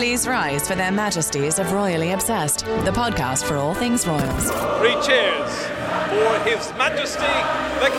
Please rise for their majesties of Royally Obsessed, the podcast for all things royals. Three cheers for His Majesty the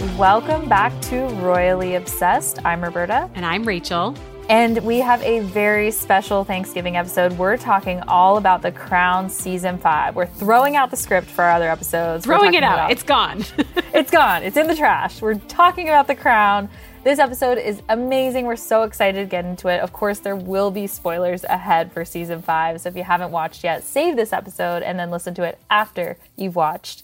King. Welcome back to Royally Obsessed. I'm Roberta. And I'm Rachel. And we have a very special Thanksgiving episode. We're talking all about The Crown season five. We're throwing out the script for our other episodes. Throwing it out. About, it's gone. it's gone. It's in the trash. We're talking about The Crown. This episode is amazing. We're so excited to get into it. Of course, there will be spoilers ahead for season five. So if you haven't watched yet, save this episode and then listen to it after you've watched.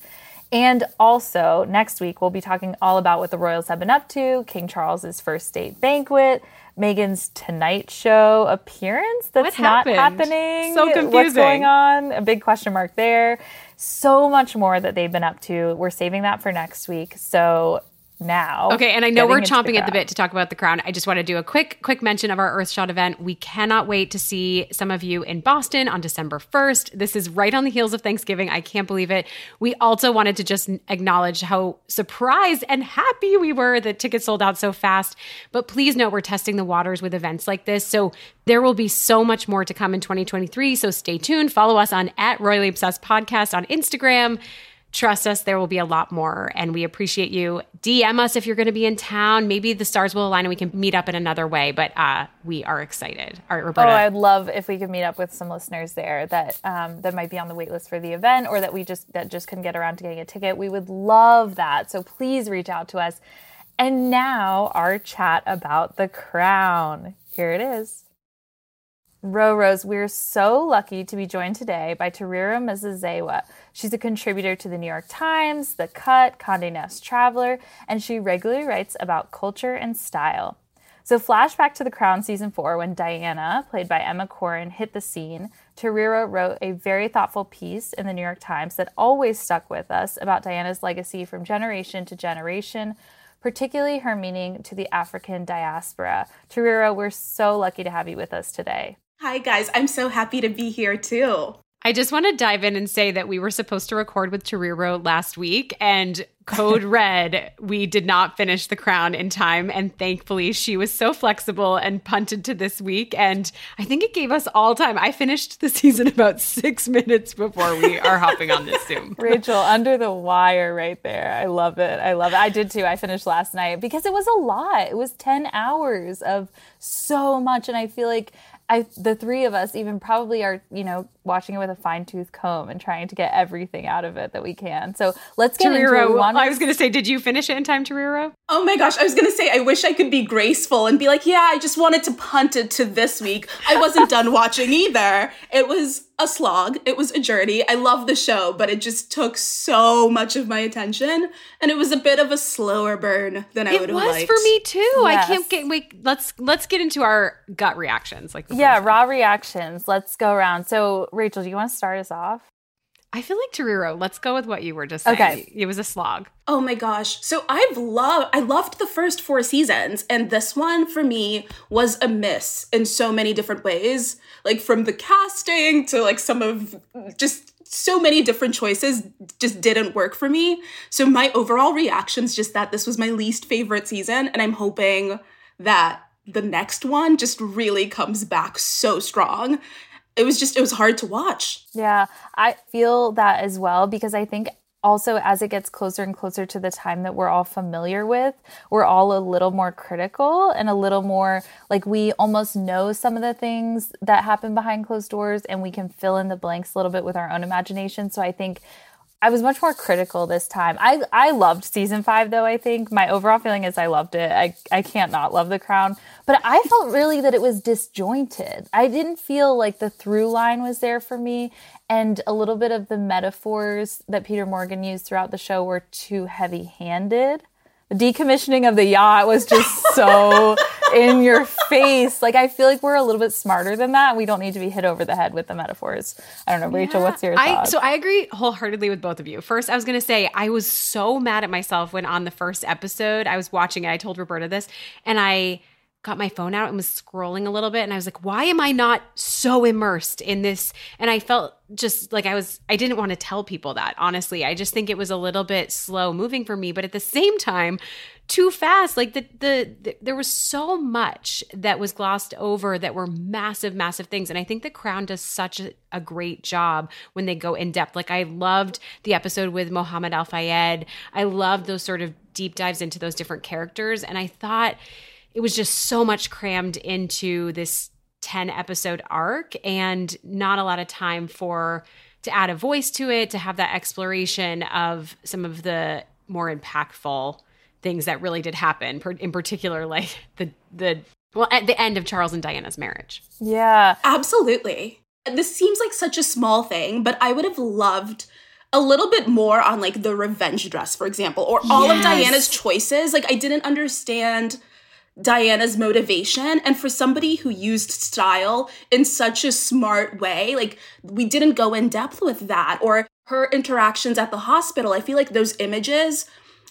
And also, next week, we'll be talking all about what the royals have been up to King Charles's first state banquet, Meghan's Tonight Show appearance that's not happening. So confusing. What's going on? A big question mark there. So much more that they've been up to. We're saving that for next week. So now. Okay, and I know we're chomping at the bit to talk about the crown. I just want to do a quick quick mention of our Earthshot event. We cannot wait to see some of you in Boston on December 1st. This is right on the heels of Thanksgiving. I can't believe it. We also wanted to just acknowledge how surprised and happy we were that tickets sold out so fast. But please know we're testing the waters with events like this. So there will be so much more to come in 2023. So stay tuned. Follow us on at Royally Obsessed Podcast on Instagram. Trust us, there will be a lot more, and we appreciate you. DM us if you're going to be in town. Maybe the stars will align and we can meet up in another way. But uh, we are excited. All right, Roberta. Oh, I'd love if we could meet up with some listeners there that um, that might be on the wait list for the event, or that we just that just couldn't get around to getting a ticket. We would love that. So please reach out to us. And now our chat about the crown. Here it is. Roros, we're so lucky to be joined today by Tariro Mzezewa. She's a contributor to the New York Times, The Cut, Condé Nast Traveler, and she regularly writes about culture and style. So, flashback to The Crown season four when Diana, played by Emma Corrin, hit the scene. Tariro wrote a very thoughtful piece in the New York Times that always stuck with us about Diana's legacy from generation to generation, particularly her meaning to the African diaspora. Tariro, we're so lucky to have you with us today. Hi, guys. I'm so happy to be here too. I just want to dive in and say that we were supposed to record with Tariro last week, and Code Red, we did not finish The Crown in time. And thankfully, she was so flexible and punted to this week. And I think it gave us all time. I finished the season about six minutes before we are hopping on this Zoom. Rachel, under the wire right there. I love it. I love it. I did too. I finished last night because it was a lot. It was 10 hours of so much. And I feel like I the three of us even probably are, you know, watching it with a fine tooth comb and trying to get everything out of it that we can. So let's get Tariro, into it. I was going to say, did you finish it in time, Tariro? Oh my gosh, I was going to say, I wish I could be graceful and be like, yeah, I just wanted to punt it to this week. I wasn't done watching either. It was a slog. It was a journey. I love the show, but it just took so much of my attention, and it was a bit of a slower burn than I would have liked. It was for me too. Yes. I can't get. Wait, let's let's get into our gut reactions. Like yeah, raw reactions. Let's go around. So Rachel, do you want to start us off? I feel like Tariro. Let's go with what you were just saying. Okay. It was a slog. Oh my gosh. So I've loved I loved the first four seasons and this one for me was a miss in so many different ways. Like from the casting to like some of just so many different choices just didn't work for me. So my overall reaction is just that this was my least favorite season and I'm hoping that the next one just really comes back so strong it was just it was hard to watch. Yeah, I feel that as well because I think also as it gets closer and closer to the time that we're all familiar with, we're all a little more critical and a little more like we almost know some of the things that happen behind closed doors and we can fill in the blanks a little bit with our own imagination. So I think I was much more critical this time. I I loved season five though. I think my overall feeling is I loved it. I I can't not love The Crown, but I felt really that it was disjointed. I didn't feel like the through line was there for me, and a little bit of the metaphors that Peter Morgan used throughout the show were too heavy handed The decommissioning of the yacht was just so in your face. Like I feel like we're a little bit smarter than that. We don't need to be hit over the head with the metaphors. I don't know, Rachel. What's your I thought? so I agree wholeheartedly with both of you. First, I was going to say I was so mad at myself when on the first episode I was watching it. I told Roberta this, and I got my phone out and was scrolling a little bit and I was like why am I not so immersed in this? And I felt just like I was I didn't want to tell people that honestly. I just think it was a little bit slow moving for me but at the same time too fast like the, the, the there was so much that was glossed over that were massive massive things and I think the crown does such a, a great job when they go in depth. Like I loved the episode with Mohammed Al Fayed. I loved those sort of deep dives into those different characters and I thought it was just so much crammed into this 10 episode arc and not a lot of time for to add a voice to it to have that exploration of some of the more impactful things that really did happen in particular like the the well at the end of Charles and Diana's marriage. Yeah. Absolutely. This seems like such a small thing, but I would have loved a little bit more on like the revenge dress, for example, or all yes. of Diana's choices. Like I didn't understand Diana's motivation. And for somebody who used style in such a smart way, like we didn't go in depth with that, or her interactions at the hospital, I feel like those images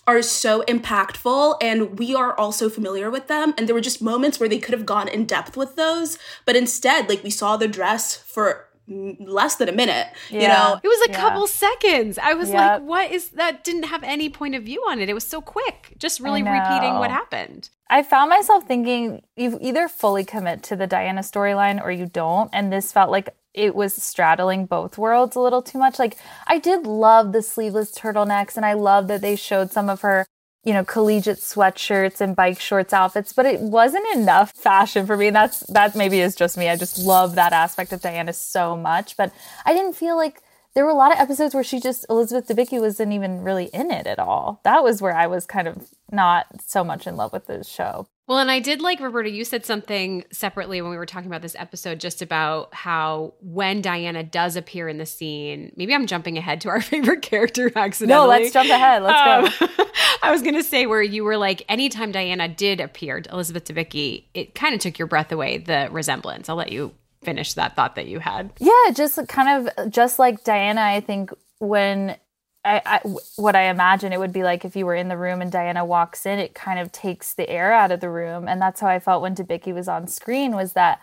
are so impactful and we are also familiar with them. And there were just moments where they could have gone in depth with those. But instead, like we saw the dress for less than a minute yeah. you know it was a yeah. couple seconds i was yep. like what is that didn't have any point of view on it it was so quick just really repeating what happened i found myself thinking you either fully commit to the diana storyline or you don't and this felt like it was straddling both worlds a little too much like i did love the sleeveless turtlenecks and i love that they showed some of her you know, collegiate sweatshirts and bike shorts outfits, but it wasn't enough fashion for me. And that's, that maybe is just me. I just love that aspect of Diana so much, but I didn't feel like there were a lot of episodes where she just, Elizabeth Debicki wasn't even really in it at all. That was where I was kind of not so much in love with the show. Well, and I did like Roberta, you said something separately when we were talking about this episode just about how when Diana does appear in the scene, maybe I'm jumping ahead to our favorite character accidentally. No, let's jump ahead. Let's um, go. I was going to say where you were like, anytime Diana did appear, Elizabeth Debicki, it kind of took your breath away, the resemblance. I'll let you finish that thought that you had. Yeah, just kind of just like Diana, I think when I, I, what I imagine it would be like if you were in the room and Diana walks in, it kind of takes the air out of the room, and that's how I felt when Debicki was on screen. Was that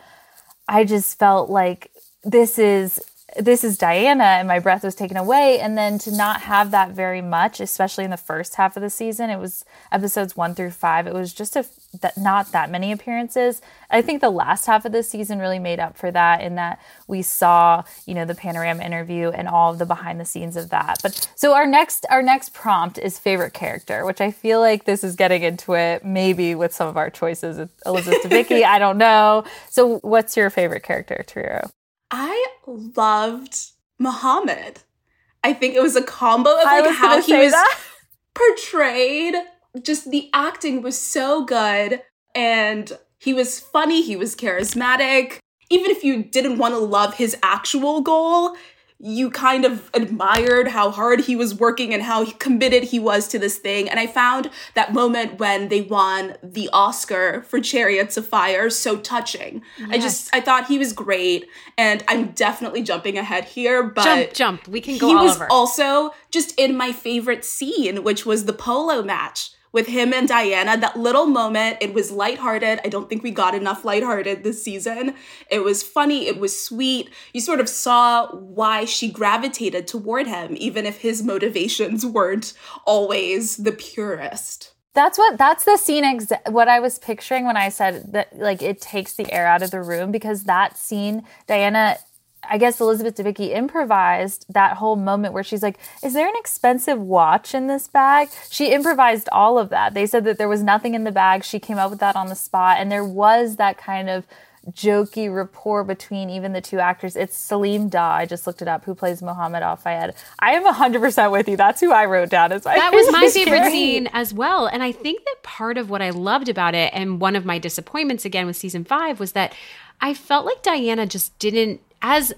I just felt like this is this is Diana, and my breath was taken away. And then to not have that very much, especially in the first half of the season, it was episodes one through five. It was just a that not that many appearances. I think the last half of the season really made up for that in that we saw, you know, the panorama interview and all of the behind the scenes of that. But so our next our next prompt is favorite character, which I feel like this is getting into it maybe with some of our choices. Elizabeth Debicki, I don't know. So what's your favorite character, Tariro? I loved Mohammed. I think it was a combo of like how he was that. portrayed. Just the acting was so good and he was funny, he was charismatic. Even if you didn't want to love his actual goal, you kind of admired how hard he was working and how committed he was to this thing. And I found that moment when they won the Oscar for Chariots of Fire so touching. Yes. I just I thought he was great, and I'm definitely jumping ahead here, but jump, jump. We can go. He was over. also just in my favorite scene, which was the polo match with him and Diana. That little moment, it was lighthearted. I don't think we got enough lighthearted this season. It was funny, it was sweet. You sort of saw why she gravitated toward him, even if his motivations weren't always the purest. That's what that's the scene exa- what I was picturing when I said that like it takes the air out of the room because that scene Diana I guess Elizabeth Debicki improvised that whole moment where she's like, Is there an expensive watch in this bag? She improvised all of that. They said that there was nothing in the bag. She came up with that on the spot. And there was that kind of jokey rapport between even the two actors. It's Salim Daw, I just looked it up, who plays Mohammed Al Fayed. I am 100% with you. That's who I wrote down as That was my favorite scene as well. And I think that part of what I loved about it, and one of my disappointments again with season five, was that I felt like Diana just didn't as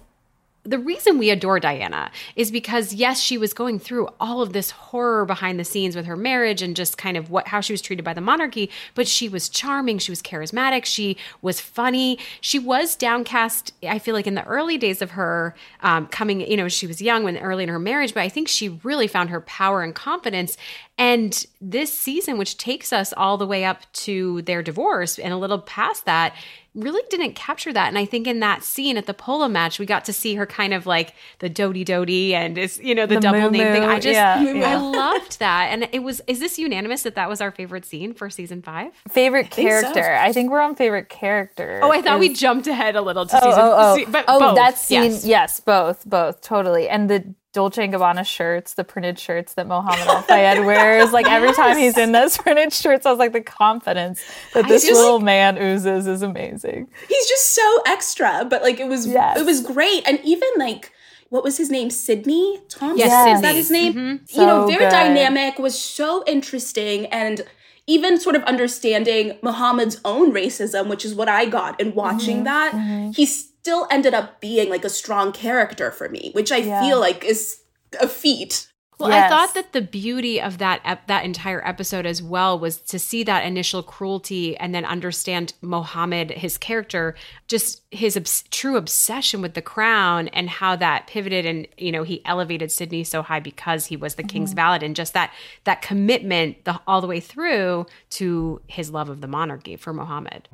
the reason we adore Diana is because yes, she was going through all of this horror behind the scenes with her marriage and just kind of what how she was treated by the monarchy, but she was charming, she was charismatic, she was funny. She was downcast, I feel like in the early days of her um, coming, you know, she was young when early in her marriage, but I think she really found her power and confidence and this season, which takes us all the way up to their divorce and a little past that, really didn't capture that. And I think in that scene at the polo match, we got to see her kind of like the doty doty and it's, you know, the, The double moo name thing. I just, yeah, I yeah. loved that. And it was, is this unanimous that that was our favorite scene for season five? Favorite think so. character. I think we're on favorite character. Oh, I thought we jumped ahead a little to Oh, season, oh, oh. se- but oh, both, that scene. yes. Yes. both, both, totally. And the Dolce and Gabbana shirts, the printed shirts that Mohammed Al Fayed wears. Like every time he's in those printed shirts, I was like, the confidence that this just- little man oozes is amazing. He's just so extra, but like it was Yes. it was great. And even like what was his name? Sydney Thompson. Yes, Is that his name? So you know, very good. dynamic, was so interesting and even sort of understanding Muhammad's own racism, which is what I got in watching mm-hmm. that, mm-hmm. he still ended up being like a strong character for me, which I Yeah. feel like is a feat. Well, I thought that the beauty of that ep- that entire episode as well was to see that initial cruelty and then understand Mohammed, his character, just his obs- true obsession with the crown and how that pivoted and you know he elevated Sydney so high because he was the king's mm-hmm. valet and just that that commitment the, all the way through to his love of the monarchy for Mohammed.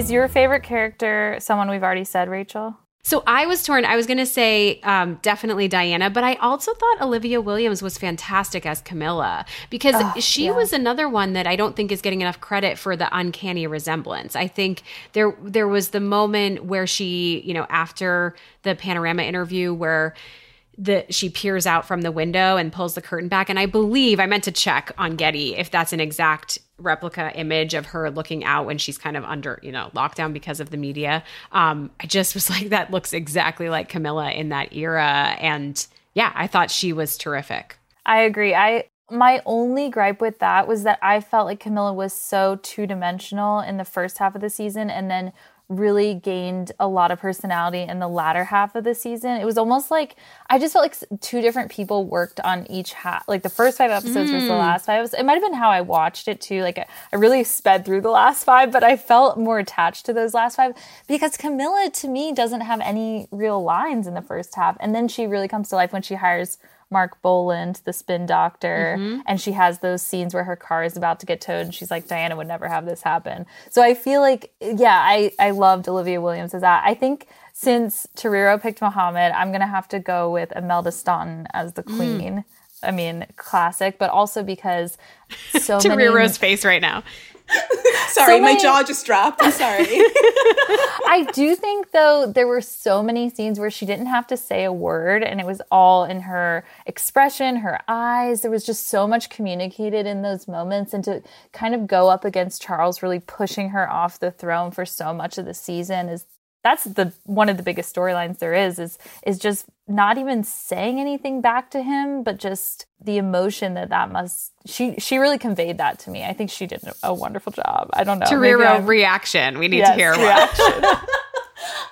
Is your favorite character someone we've already said, Rachel? So I was torn. I was going to say um, definitely Diana, but I also thought Olivia Williams was fantastic as Camilla because she yeah. was another one that I don't think is getting enough credit for the uncanny resemblance. I think there there was the moment where she, you know, after the panorama interview where the she peers out from the window and pulls the curtain back and I believe I meant to check on Getty if that's an exact replica image of her looking out when she's kind of under, you know, lockdown because of the media. Um I just was like that looks exactly like Camilla in that era and yeah, I thought she was terrific. I agree. I my only gripe with that was that I felt like Camilla was so two dimensional in the first half of the season and then really gained a lot of personality in the latter half of the season. It was almost like I just felt like two different people worked on each half. Like the first five episodes versus the hmm. last five. It, might have been how I watched it too. Like I, I really sped through the last five, but I felt more attached to those last five because Camilla to me doesn't have any real lines in the first half. And then she really comes to life when she hires Mark Bolland, the spin doctor, mm-hmm. and she has those scenes where her car is about to get towed and she's like, Diana would never have this happen. So I feel like, yeah, I, I loved Olivia Williams as that. I think since Tariro picked Muhammad, I'm going to have to go with Imelda Staunton as the mm. queen. I mean, classic, but also because so many. Face right now. Sorry, So my jaw just dropped. I'm sorry. I do think though there were so many scenes where she didn't have to say a word and it was all in her expression, her eyes. There was just so much communicated in those moments and to kind of go up against Charles really pushing her off the throne for so much of the season is that's the one of the biggest storylines there is is is just not even saying anything back to him but just the emotion that that must she she really conveyed that to me. I think she did a wonderful job. I don't know. maybe Tariro I'm- reaction. We need Yes, to hear what. reaction.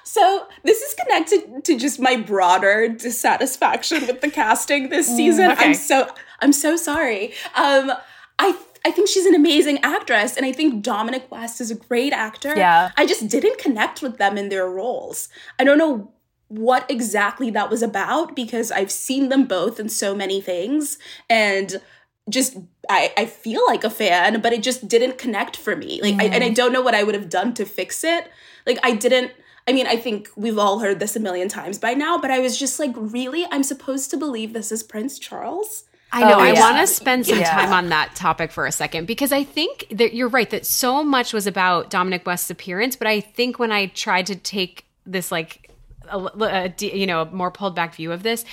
So this is connected to just my broader dissatisfaction with the casting this season. okay. I'm so I'm so sorry. Um, I I think she's an amazing actress, and I think Dominic West is a great actor. Yeah. I just didn't connect with them in their roles. I don't know what exactly that was about because I've seen them both in so many things, and just I, I feel like a fan, but it just didn't connect for me. Like, I, and I mm. don't know what I would have done to fix it. Like, I didn't. I mean, I think we've all heard this a million times by now, but I was just like, really? I'm supposed to believe this is Prince Charles? I know. Oh, I yeah. want to spend some Yeah. time on that topic for a second because I think that you're right that so much was about Dominic West's appearance, but I think when I tried to take this like a, a, you know a more pulled back view of this,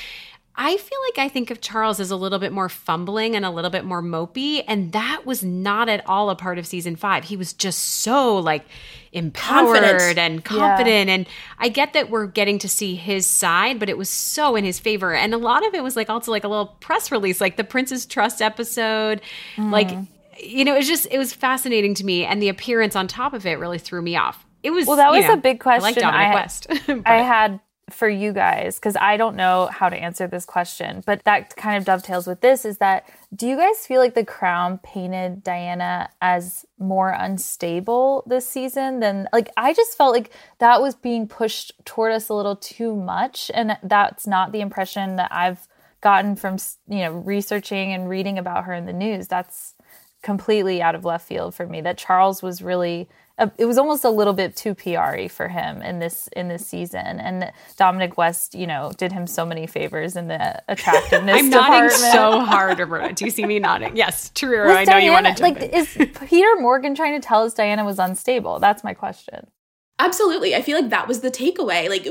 I feel like I think of Charles as a little bit more fumbling and a little bit more mopey. And that was not at all a part of season five. He was just so like empowered Confident. and confident. And I get that we're getting to see his side, but it was so in his favor. And a lot of it was like also like a little press release, like the Prince's Trust episode. Like, mm. you know, it was just, it was fascinating to me. And the appearance on top of it really threw me off. It was Well, that was know, a big I like question Dominic I- West. I had for you guys because I don't know how to answer this question, but that kind of dovetails with this is that do you guys feel like the crown painted Diana as more unstable this season than like I just felt like that was being pushed toward us a little too much and that's not the impression that I've gotten from you know researching and reading about her in the news. That's completely out of left field for me that Charles was really it was almost a little bit too PR-y for him in this in this season and Dominic West you know did him so many favors in the attractiveness I'm nodding so hard, Roberta. Do you see me nodding? Yes, Tariro, Was I know you want to Diana- jump like in. is Peter Morgan trying to tell us Diana was unstable that's my question Absolutely. I feel like that was the takeaway. Like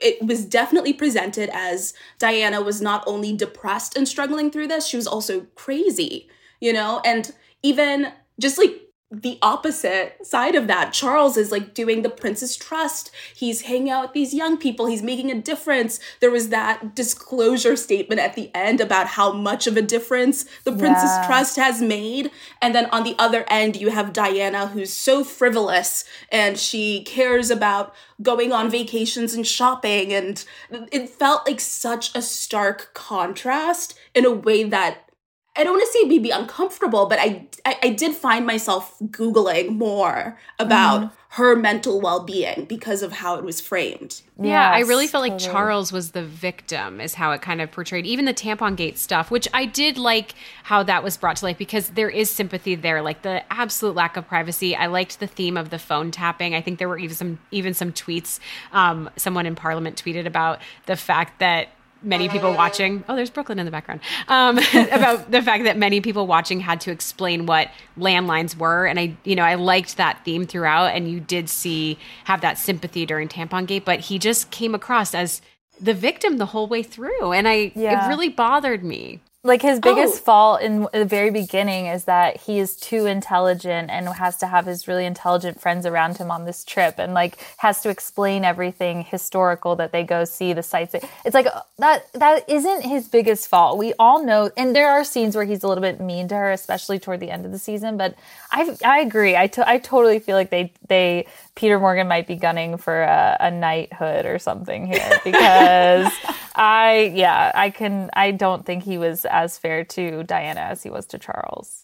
it was definitely presented as Diana was not only depressed and struggling through this, she was also crazy, you know? And even just like the opposite side of that, Charles is like doing the Prince's Trust. He's hanging out with these young people, he's making a difference. There was that disclosure statement at the end about how much of a difference the Yeah. Trust has made. And then on the other end, you have Diana, who's so frivolous and she cares about going on vacations and shopping. And it felt like such a stark contrast in a way that I don't want to say maybe uncomfortable, but I, I I did find myself googling more about her mental well being because of how it was framed. Yeah, I really felt like. Charles was the victim, is how it kind of portrayed. Even the tampon gate stuff, which I did like how that was brought to light because there is sympathy there, like the absolute lack of privacy. I liked the theme of the phone tapping. I think there were even some even some tweets. Um, someone in Parliament tweeted about the fact that many people watching. Oh there's brooklyn in the background. Um, about the fact that many people watching had to explain what landlines were. And i you know i liked that theme throughout. And you did see have that sympathy during tampon gate. But he just came across as the victim the whole way through. And i Yeah. it really bothered me like his biggest Oh. fault in the very beginning is that he is too intelligent and has to have his really intelligent friends around him on this trip and like has to explain everything historical that they go see the sites it's like that that isn't his biggest fault we all know and there are scenes where he's a little bit mean to her especially toward the end of the season but i i agree i, to- I totally feel like they they peter morgan might be gunning for a, a knighthood or something here because I yeah, I can I don't think he was as fair to Diana as he was to Charles.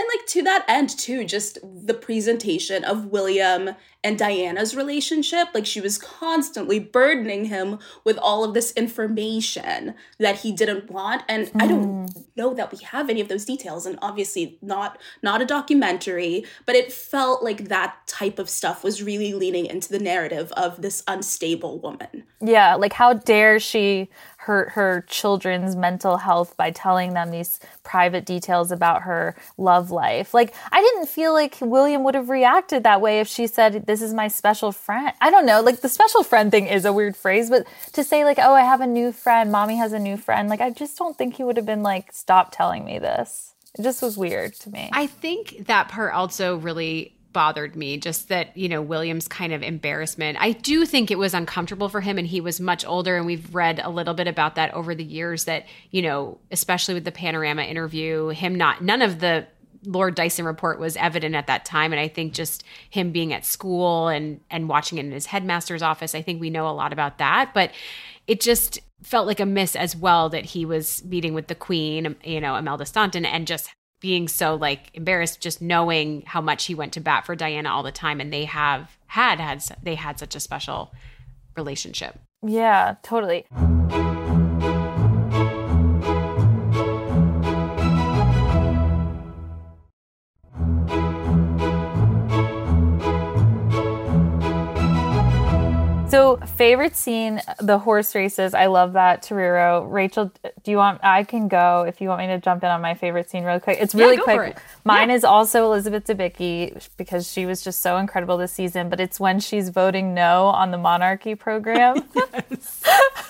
And like to that end too, just the presentation of William and Diana's relationship, like she was constantly burdening him with all of this information that he didn't want. And I don't mm. know that we have any of those details, and obviously not not a documentary, but it felt like that type of stuff was really leaning into the narrative of this unstable woman. Yeah, like how dare she hurt her children's mental health by telling them these private details about her love life. Like I didn't feel like William would have reacted that way if she said this is my special friend. I don't know, like the special friend thing is a weird phrase, but to say like oh I have a new friend, mommy has a new friend, like I just don't think he would have been like stop telling me this. It just was weird to me. I think that part also really bothered me just that you know William's kind of embarrassment. I do think it was uncomfortable for him and he was much older and we've read a little bit about that over the years that you know especially with the panorama interview him not none of the Lord Dyson report was evident at that time and I think just him being at school and and watching it in his headmaster's office I think we know a lot about that but it just felt like a miss as well that he was meeting with the queen you know Imelda Staunton and just being so like embarrassed just knowing how much he went to bat for Diana all the time and they have had had they had such a special relationship. yeah, totally. So, favorite scene, the horse races. I love that, Tariro. Rachel, do you want, I can go if you want me to jump in on my favorite scene really quick. It's really go quick. it. Mine is also Elizabeth Debicki because she was just so incredible this season, but it's when she's voting no on the monarchy program.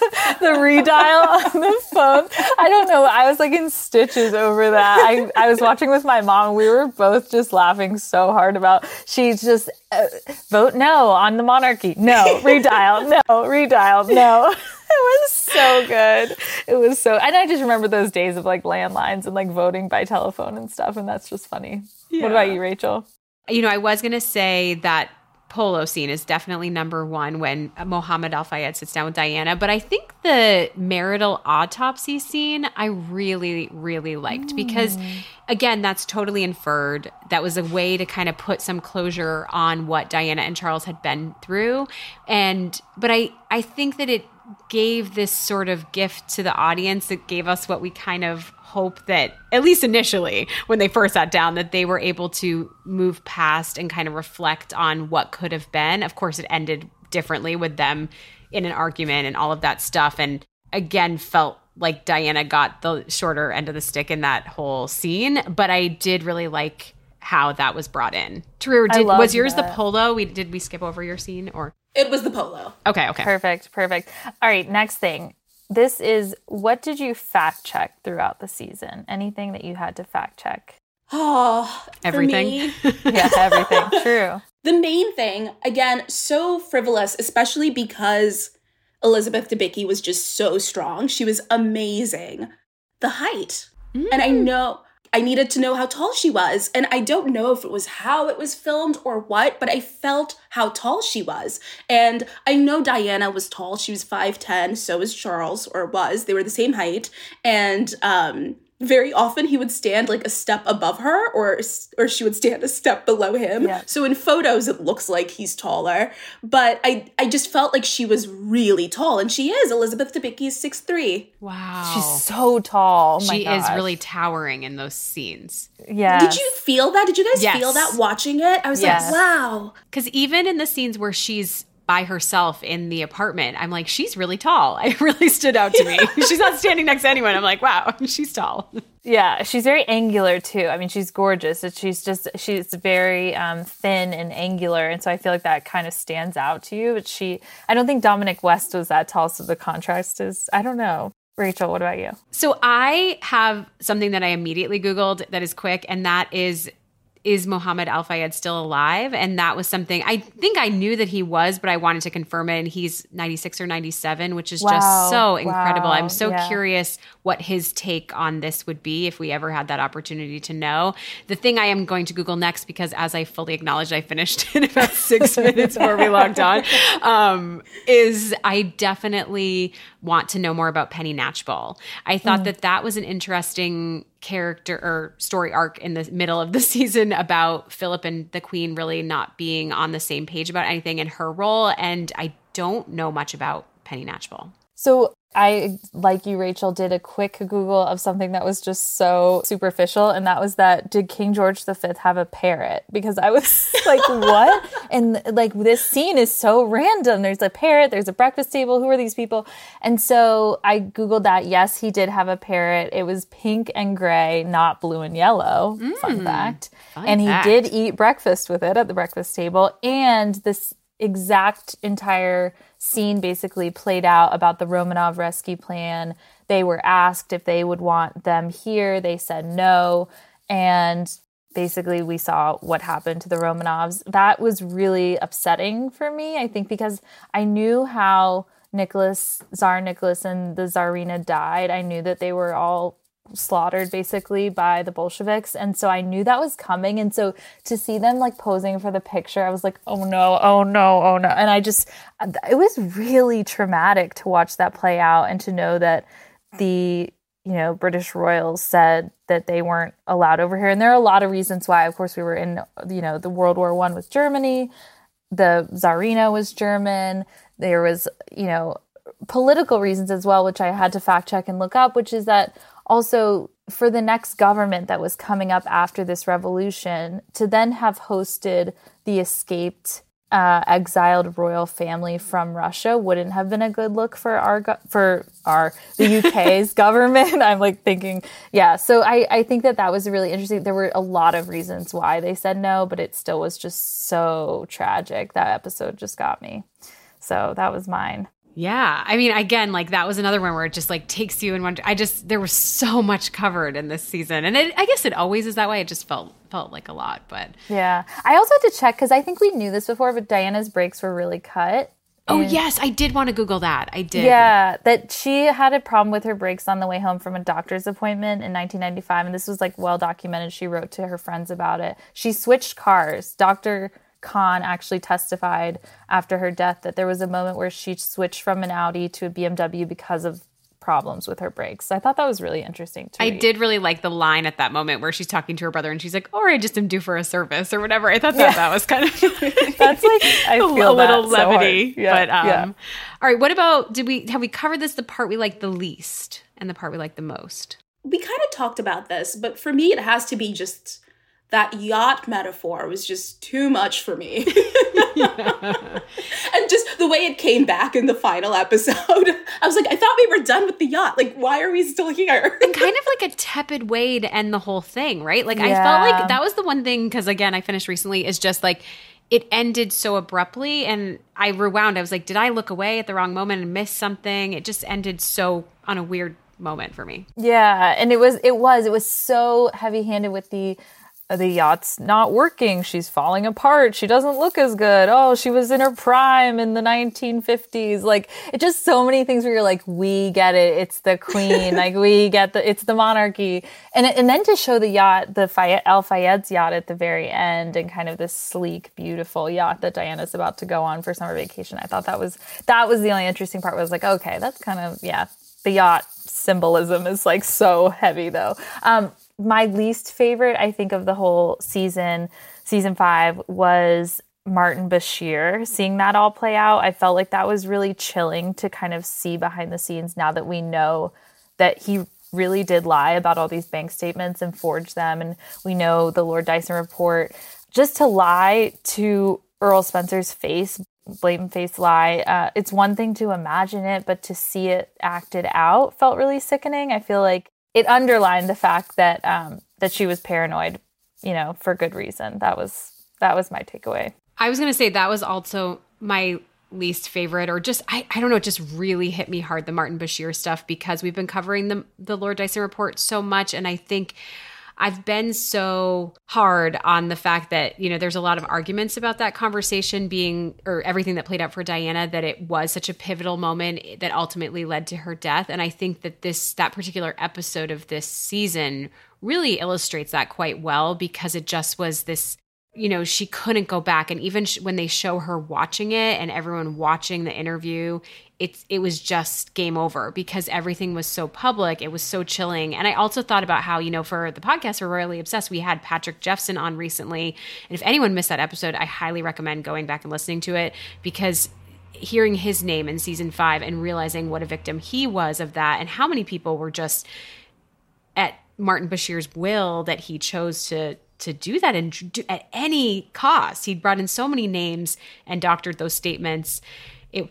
the redial on the phone. I don't know. I was like in stitches over that. I, I was watching with my mom. We were both just laughing so hard about she's just uh, vote no on the monarchy. No, redial. No, redial. No. It was so good. It was so, and I just remember those days of like landlines and like voting by telephone and stuff. And that's just funny. What about you, Rachel? You know, I was going to say that polo scene is definitely number one when Mohammed Al Fayed sits down with Diana. But I think the marital autopsy scene I really, really liked because, mm. again, that's totally inferred. That was a way to kind of put some closure on what Diana and Charles had been through. And, but I, I think that it gave this sort of gift to the audience. It gave us what we kind of hope that at least initially when they first sat down that they were able to move past and kind of reflect on what could have been of course it ended differently with them in an argument and all of that stuff and again felt like diana got the shorter end of the stick in that whole scene but i did really like how that was brought in true did, was loved yours the polo we did we skip over your scene or It was the polo. okay okay Perfect. Perfect. All right. Next thing. This is what did you fact check throughout the season? Anything that you had to fact check? Oh, for Everything. me, Yeah, everything. True. the main thing, again, so frivolous, especially because Elizabeth Debicki was just so strong. She was amazing. The height. And I mm. know I needed to know how tall she was. And I don't know if it was how it was filmed or what, but I felt how tall she was. And I know Diana was tall. She was 5'10, so was Charles, or was. They were the same height. And um very often he would stand like a step above her or or she would stand a step below him. Yeah. So in photos it looks like he's taller, but I I just felt like she was really tall and she is. Elizabeth Debicki is 6'3. wow She's so tall. Oh my she is really towering in those scenes Yeah. Did you feel that? Did you guys Yes. feel that watching it? I was Yes. like, wow. Because even in the scenes where she's by herself in the apartment, I'm like, she's really tall. It really stood out to me. she's not standing next to anyone. I'm like, wow, she's tall. Yeah, she's very angular too. I mean, she's gorgeous. She's just she's very um, thin and angular, and so I feel like that kind of stands out to you. But she, I don't think Dominic West was that tall, so the contrast is. I don't know. Rachel, what about you? So I have something that I immediately Googled that is quick, and that is is Mohammed Al Fayed still alive? And that was something I think I knew that he was, but I wanted to confirm it. And he's 96 or 97, which is Wow. just so incredible. Wow. I'm so Yeah. curious what his take on this would be if we ever had that opportunity to know. The thing I am going to Google next, because as I fully acknowledged, I finished in about six minutes before we logged on, um, is I definitely want to know more about Penny Knatchbull. I thought mm. that that was an interesting character or story arc in the middle of the season about Philip and the Queen really not being on the same page about anything in her role. And I don't know much about Penny Knatchbull. So I, like you, Rachel, did a quick Google of something that was just so superficial, and that was that did King George V have a parrot? Because I was like, what? And like this scene is so random. There's a parrot. There's a breakfast table. Who are these people? And so I googled that. Yes, he did have a parrot. It was pink and gray, not blue and yellow. fun mm, fact. and he fact. did eat breakfast with it at the breakfast table. And this exact entire scene basically played out about the Romanov rescue plan. They were asked if they would want them here. They said no. And basically, we saw what happened to the Romanovs. That was really upsetting for me, I think, because I knew how Nicholas, Tsar Nicholas, and the Tsarina died. I knew that they were all slaughtered basically by the Bolsheviks. And so I knew that was coming. And so to see them like posing for the picture, I was like, oh no, oh no, oh no. And I just, it was really traumatic to watch that play out and to know that the, you know, British royals said that they weren't allowed over here. And there are a lot of reasons why. Of course, we were in, you know, the World War One with Germany. The Tsarina was German. There was, you know, political reasons as well, which I had to fact check and look up, which is that also for the next government that was coming up after this revolution to then have hosted the escaped uh, exiled royal family from Russia wouldn't have been a good look for our go- for our the UK's government. I'm like thinking, yeah. So I I think that that was really interesting. There were a lot of reasons why they said no, but it still was just so tragic. That episode just got me. So that was mine. Yeah. I mean, again, like that was another one where it just like takes you in one. I just, there was so much covered in this season. And it, I guess it always is that way. It just felt, felt like a lot, but. Yeah. I also had to check because I think we knew this before, but Diana's brakes were really cut. Oh, yes. I did want to Google that. I did. Yeah. That she had a problem with her brakes on the way home from a doctor's appointment in 1995. And this was like well documented. She wrote to her friends about it. She switched cars. Dr. Khan actually testified after her death that there was a moment where she switched from an Audi to a BMW because of problems with her brakes. So I thought that was really interesting too. I did really like the line at that moment where she's talking to her brother and she's like, "Or I just am due for a service or whatever." I thought that, yeah. that was kind of that's like I feel a little so levity. Yeah, but um, yeah. all right, what about did we have we covered this the part we like the least and the part we like the most? We kind of talked about this, but for me it has to be just that yacht metaphor was just too much for me. and just the way it came back in the final episode, I was like, I thought we were done with the yacht. Like, why are we still here? and kind of like a tepid way to end the whole thing, right? Like, Yeah. I felt like that was the one thing, because again, I finished recently, is just like, it ended so abruptly and I rewound. I was like, did I look away at the wrong moment and miss something? It just ended so on a weird moment for me. Yeah, and it was it was it was so heavy-handed with the the yacht's not working. She's falling apart. She doesn't look as good. Oh, she was in her prime in the 1950s. Like it just so many things where you're like, we get it. It's the queen. like we get the it's the monarchy. And and then to show the yacht, the Fayed, Al Fayed's yacht at the very end, and kind of this sleek, beautiful yacht that Diana's about to go on for summer vacation. I thought that was that was the only interesting part. Was like, okay, that's kind of yeah. The yacht symbolism is like so heavy though. Um, my least favorite, I think, of the whole season, season five, was Martin Bashir. Seeing that all play out, I felt like that was really chilling to kind of see behind the scenes now that we know that he really did lie about all these bank statements and forge them. And we know the Lord Dyson report. Just to lie to Earl Spencer's face, blatant face lie, uh, it's one thing to imagine it, but to see it acted out felt really sickening. I feel like it underlined the fact that um, that she was paranoid, you know, for good reason. That was that was my takeaway. I was going to say that was also my least favorite or just I, I don't know it just really hit me hard the Martin Bashir stuff because we've been covering the the Lord Dyson report so much and I think I've been so hard on the fact that, you know, there's a lot of arguments about that conversation being, or everything that played out for Diana, that it was such a pivotal moment that ultimately led to her death. And I think that this, that particular episode of this season really illustrates that quite well because it just was this you know she couldn't go back and even sh- when they show her watching it and everyone watching the interview it's it was just game over because everything was so public it was so chilling and i also thought about how you know for the podcast we're royally obsessed we had patrick jephson on recently and if anyone missed that episode i highly recommend going back and listening to it because hearing his name in season five and realizing what a victim he was of that and how many people were just at Martin Bashir's will that he chose to to do that and do, at any cost. He'd brought in so many names and doctored those statements. It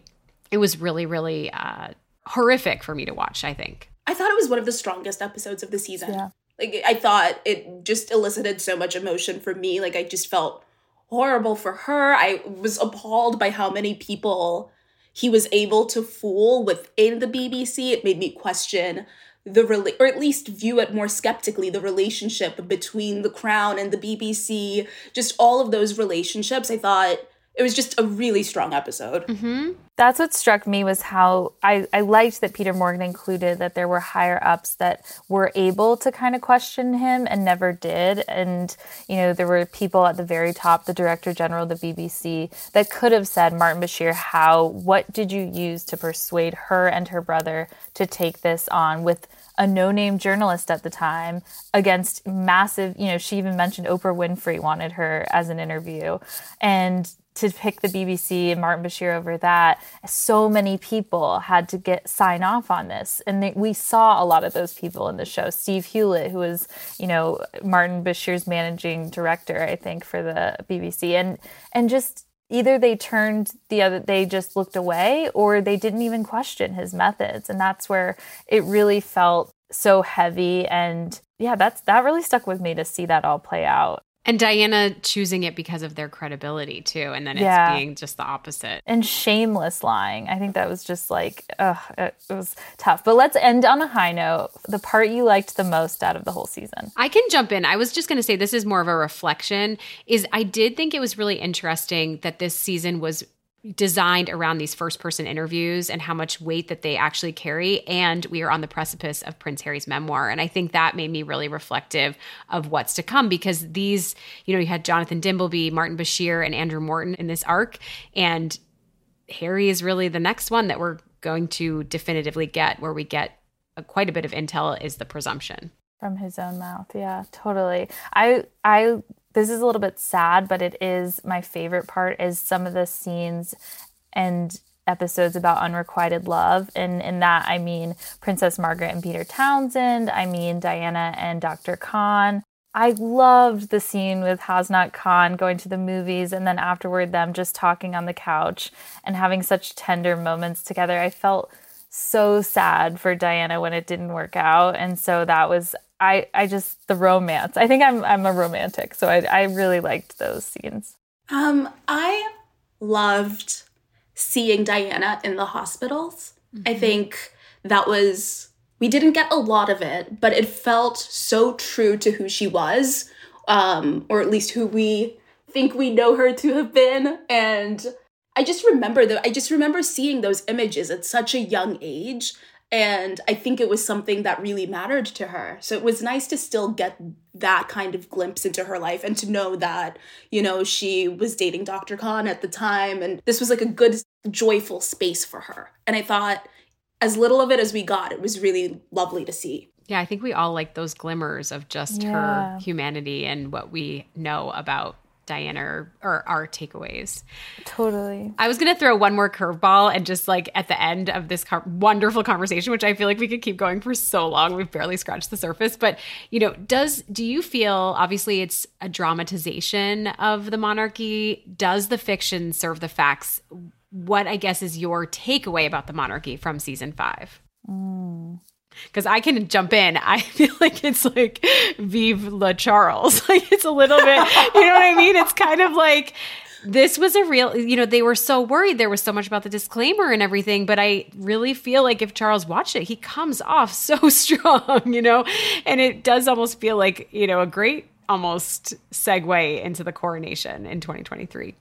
it was really really uh, horrific for me to watch. I think. I thought it was one of the strongest episodes of the season. Yeah. Like I thought it just elicited so much emotion for me. Like I just felt horrible for her. I was appalled by how many people he was able to fool within the BBC. It made me question the rela- or at least view it more skeptically the relationship between the crown and the BBC. Just all of those relationships. I thought it was just a really strong episode. Mm-hmm. That's what struck me was how I, I liked that Peter Morgan included that there were higher ups that were able to kind of question him and never did. And, you know, there were people at the very top, the director general of the BBC, that could have said, Martin Bashir, how, what did you use to persuade her and her brother to take this on with a no name journalist at the time against massive, you know, she even mentioned Oprah Winfrey wanted her as an interview. And to pick the BBC and Martin Bashir over that, so many people had to get sign off on this, and they, we saw a lot of those people in the show. Steve Hewlett, who was you know Martin Bashir's managing director, I think for the BBC, and and just either they turned the other, they just looked away, or they didn't even question his methods, and that's where it really felt so heavy. And yeah that's that really stuck with me to see that all play out And Diana choosing it because of their credibility too, and then Yeah. it's being just the opposite. and shameless lying. I think that was just like, ugh, it, it was tough. But let's end on a high note. The part you liked the most out of the whole season. I can jump in. I was just going to say this is more of a reflection is I did think it was really interesting that this season was designed around these first person interviews and how much weight that they actually carry. And we are on the precipice of Prince Harry's memoir. And I think that made me really reflective of what's to come because these you know you had Jonathan Dimbleby, Martin Bashir and Andrew Morton in this arc. And Harry is really the next one that we're going to definitively get where we get a, quite a bit of intel is the presumption. from his own mouth. Yeah totally. I i this is a little bit sad but it is my favorite part is some of the scenes and episodes about unrequited love and in that i mean princess margaret and peter townsend i mean diana and dr khan I loved the scene with Hasnat Khan going to the movies and then afterward them just talking on the couch and having such tender moments together. I felt so sad for Diana when it didn't work out. And so that was I I just the romance. I think I'm I'm a romantic, so I I really liked those scenes. Um, I loved seeing Diana in the hospitals. I think that was we didn't get a lot of it, but it felt so true to who she was, um, or at least who we think we know her to have been. And I just remember that I just remember seeing those images at such a young age. And I think it was something that really mattered to her. So it was nice to still get that kind of glimpse into her life and to know that, you know, she was dating Dr. Khan at the time. And this was like a good, joyful space for her. And I thought, as little of it as we got, it was really lovely to see. Yeah, I think we all like those glimmers of just her humanity and what we know about Diana or, or our takeaways. Totally. I was going to throw one more curveball and just like at the end of this co- wonderful conversation, which I feel like we could keep going for so long. We've barely scratched the surface. But, you know, does, do you feel, obviously it's a dramatization of the monarchy. Does the fiction serve the facts? What I guess is your takeaway about the monarchy from season five? Mm. Because I can jump in. I feel like it's like Vive le Charles. Like it's a little bit, you know what I mean? It's kind of like this was a real, you know, they were so worried. There was so much about the disclaimer and everything, but I really feel like if Charles watched it, he comes off so strong, you know, and it does almost feel like, you know, a great almost segue into the coronation in 2023.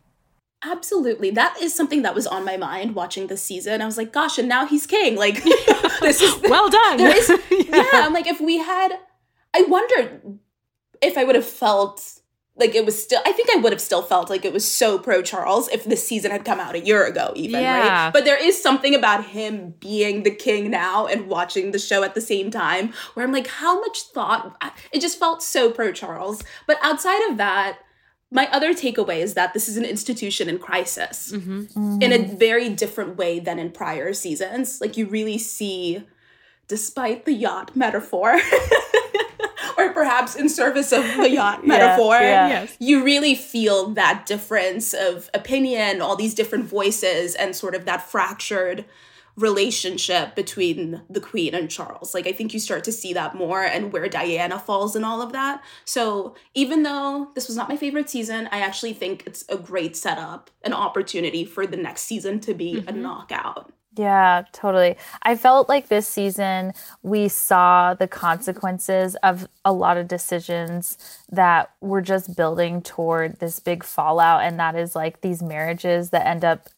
Absolutely. That is something that was on my mind watching this season. I was like, gosh, and now he's king. Like, this is Well done. is, yeah. I'm like, if we had, I wondered if I would have felt like it was still, I think I would have still felt like it was so pro Charles if this season had come out a year ago, even, Yeah. right? But there is something about him being the king now and watching the show at the same time where I'm like, how much thought, it just felt so pro Charles. But outside of that, my other takeaway is that this is an institution in crisis mm-hmm. in a mm-hmm. very different way than in prior seasons. Like you really see, despite the yacht metaphor, or perhaps in service of the yacht metaphor, yeah. Yes. you really feel that difference of opinion, all these different voices, and sort of that fractured relationship between the queen and Charles. Like I think you start to see that more and where Diana falls in all of that. So even though this was not my favorite season, I actually think it's a great setup, an opportunity for the next season to be a mm-hmm. knockout. Yeah, totally. I felt like this season we saw the consequences of a lot of decisions that were just building toward this big fallout. And that is like these marriages that end up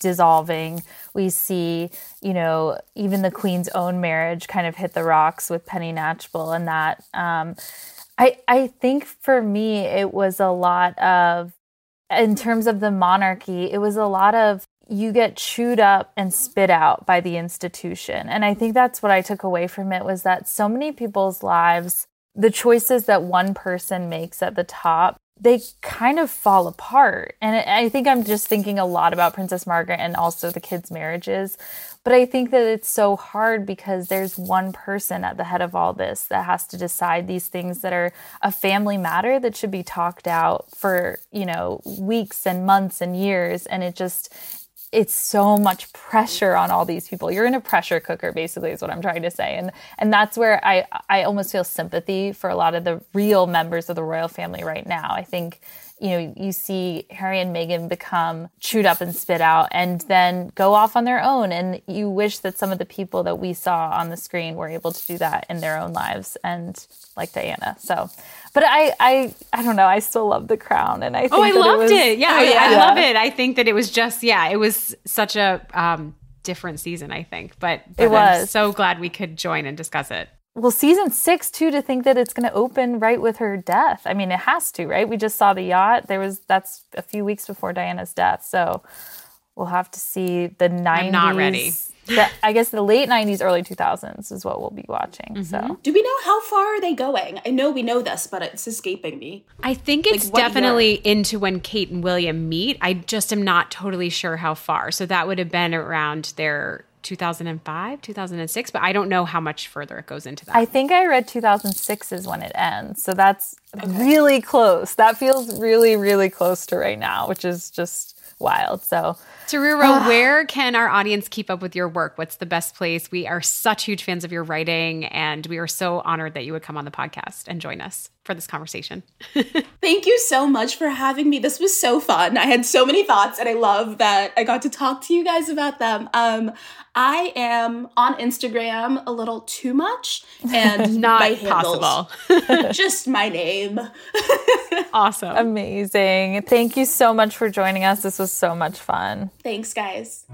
dissolving. We see, you know, even the Queen's own marriage kind of hit the rocks with Penny Knatchbull and that. Um, I, I think for me, it was a lot of in terms of the monarchy, it was a lot of you get chewed up and spit out by the institution. And I think that's what I took away from it was that so many people's lives, the choices that one person makes at the top, they kind of fall apart. And I think I'm just thinking a lot about Princess Margaret and also the kids' marriages. But I think that it's so hard because there's one person at the head of all this that has to decide these things that are a family matter that should be talked out for, you know, weeks and months and years. And it just, it's so much pressure on all these people. You're in a pressure cooker, basically, is what I'm trying to say. And and that's where I I almost feel sympathy for a lot of the real members of the royal family right now. I think you know, you see Harry and Meghan become chewed up and spit out and then go off on their own. And you wish that some of the people that we saw on the screen were able to do that in their own lives and like Diana. So, but I, I, I don't know. I still love the crown. And I think Oh, I loved was, it. Yeah, Oh, I, I love it. I think that it was just, yeah, it was such a um, different season, I think. But, but It I'm was. so glad we could join and discuss it. Well, season six too. To think that it's going to open right with her death. I mean, it has to, right? We just saw the yacht. There was that's a few weeks before Diana's death, so we'll have to see the 90s. I'm not ready. the, I guess the late 90s, early 2000s is what we'll be watching. Mm-hmm. So Do we know how far are they going? I know we know this, but it's escaping me. I think it's Like, what definitely into when Kate and William meet. I just am not totally sure how far. So that would have been around their 2005, 2006, but I don't know how much further it goes into that. I think I read 2006 is when it ends. So that's really close. That feels really, really close to right now, which is just wild. So Tariro, where can our audience keep up with your work? What's the best place? We are such huge fans of your writing, and we are so honored that you would come on the podcast and join us for this conversation. Thank you so much for having me. This was so fun. I had so many thoughts, and I love that I got to talk to you guys about them. Um, I am on Instagram a little too much, and Not my handles, possible. just my name. awesome. amazing. Thank you so much for joining us. This was so much fun. Thanks, guys.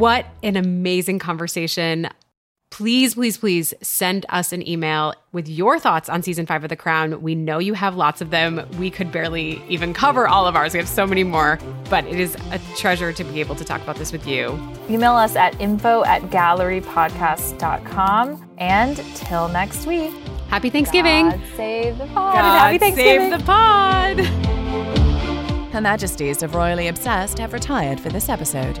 What an amazing conversation. Please, please, please send us an email with your thoughts on season five of The Crown. We know you have lots of them. We could barely even cover all of ours. We have so many more, but it is a treasure to be able to talk about this with you. Email us at info at gallerypodcast.com. And till next week, Happy Thanksgiving. God save the pod. God Happy Thanksgiving. save the pod. Her Majesties of Royally Obsessed have retired for this episode.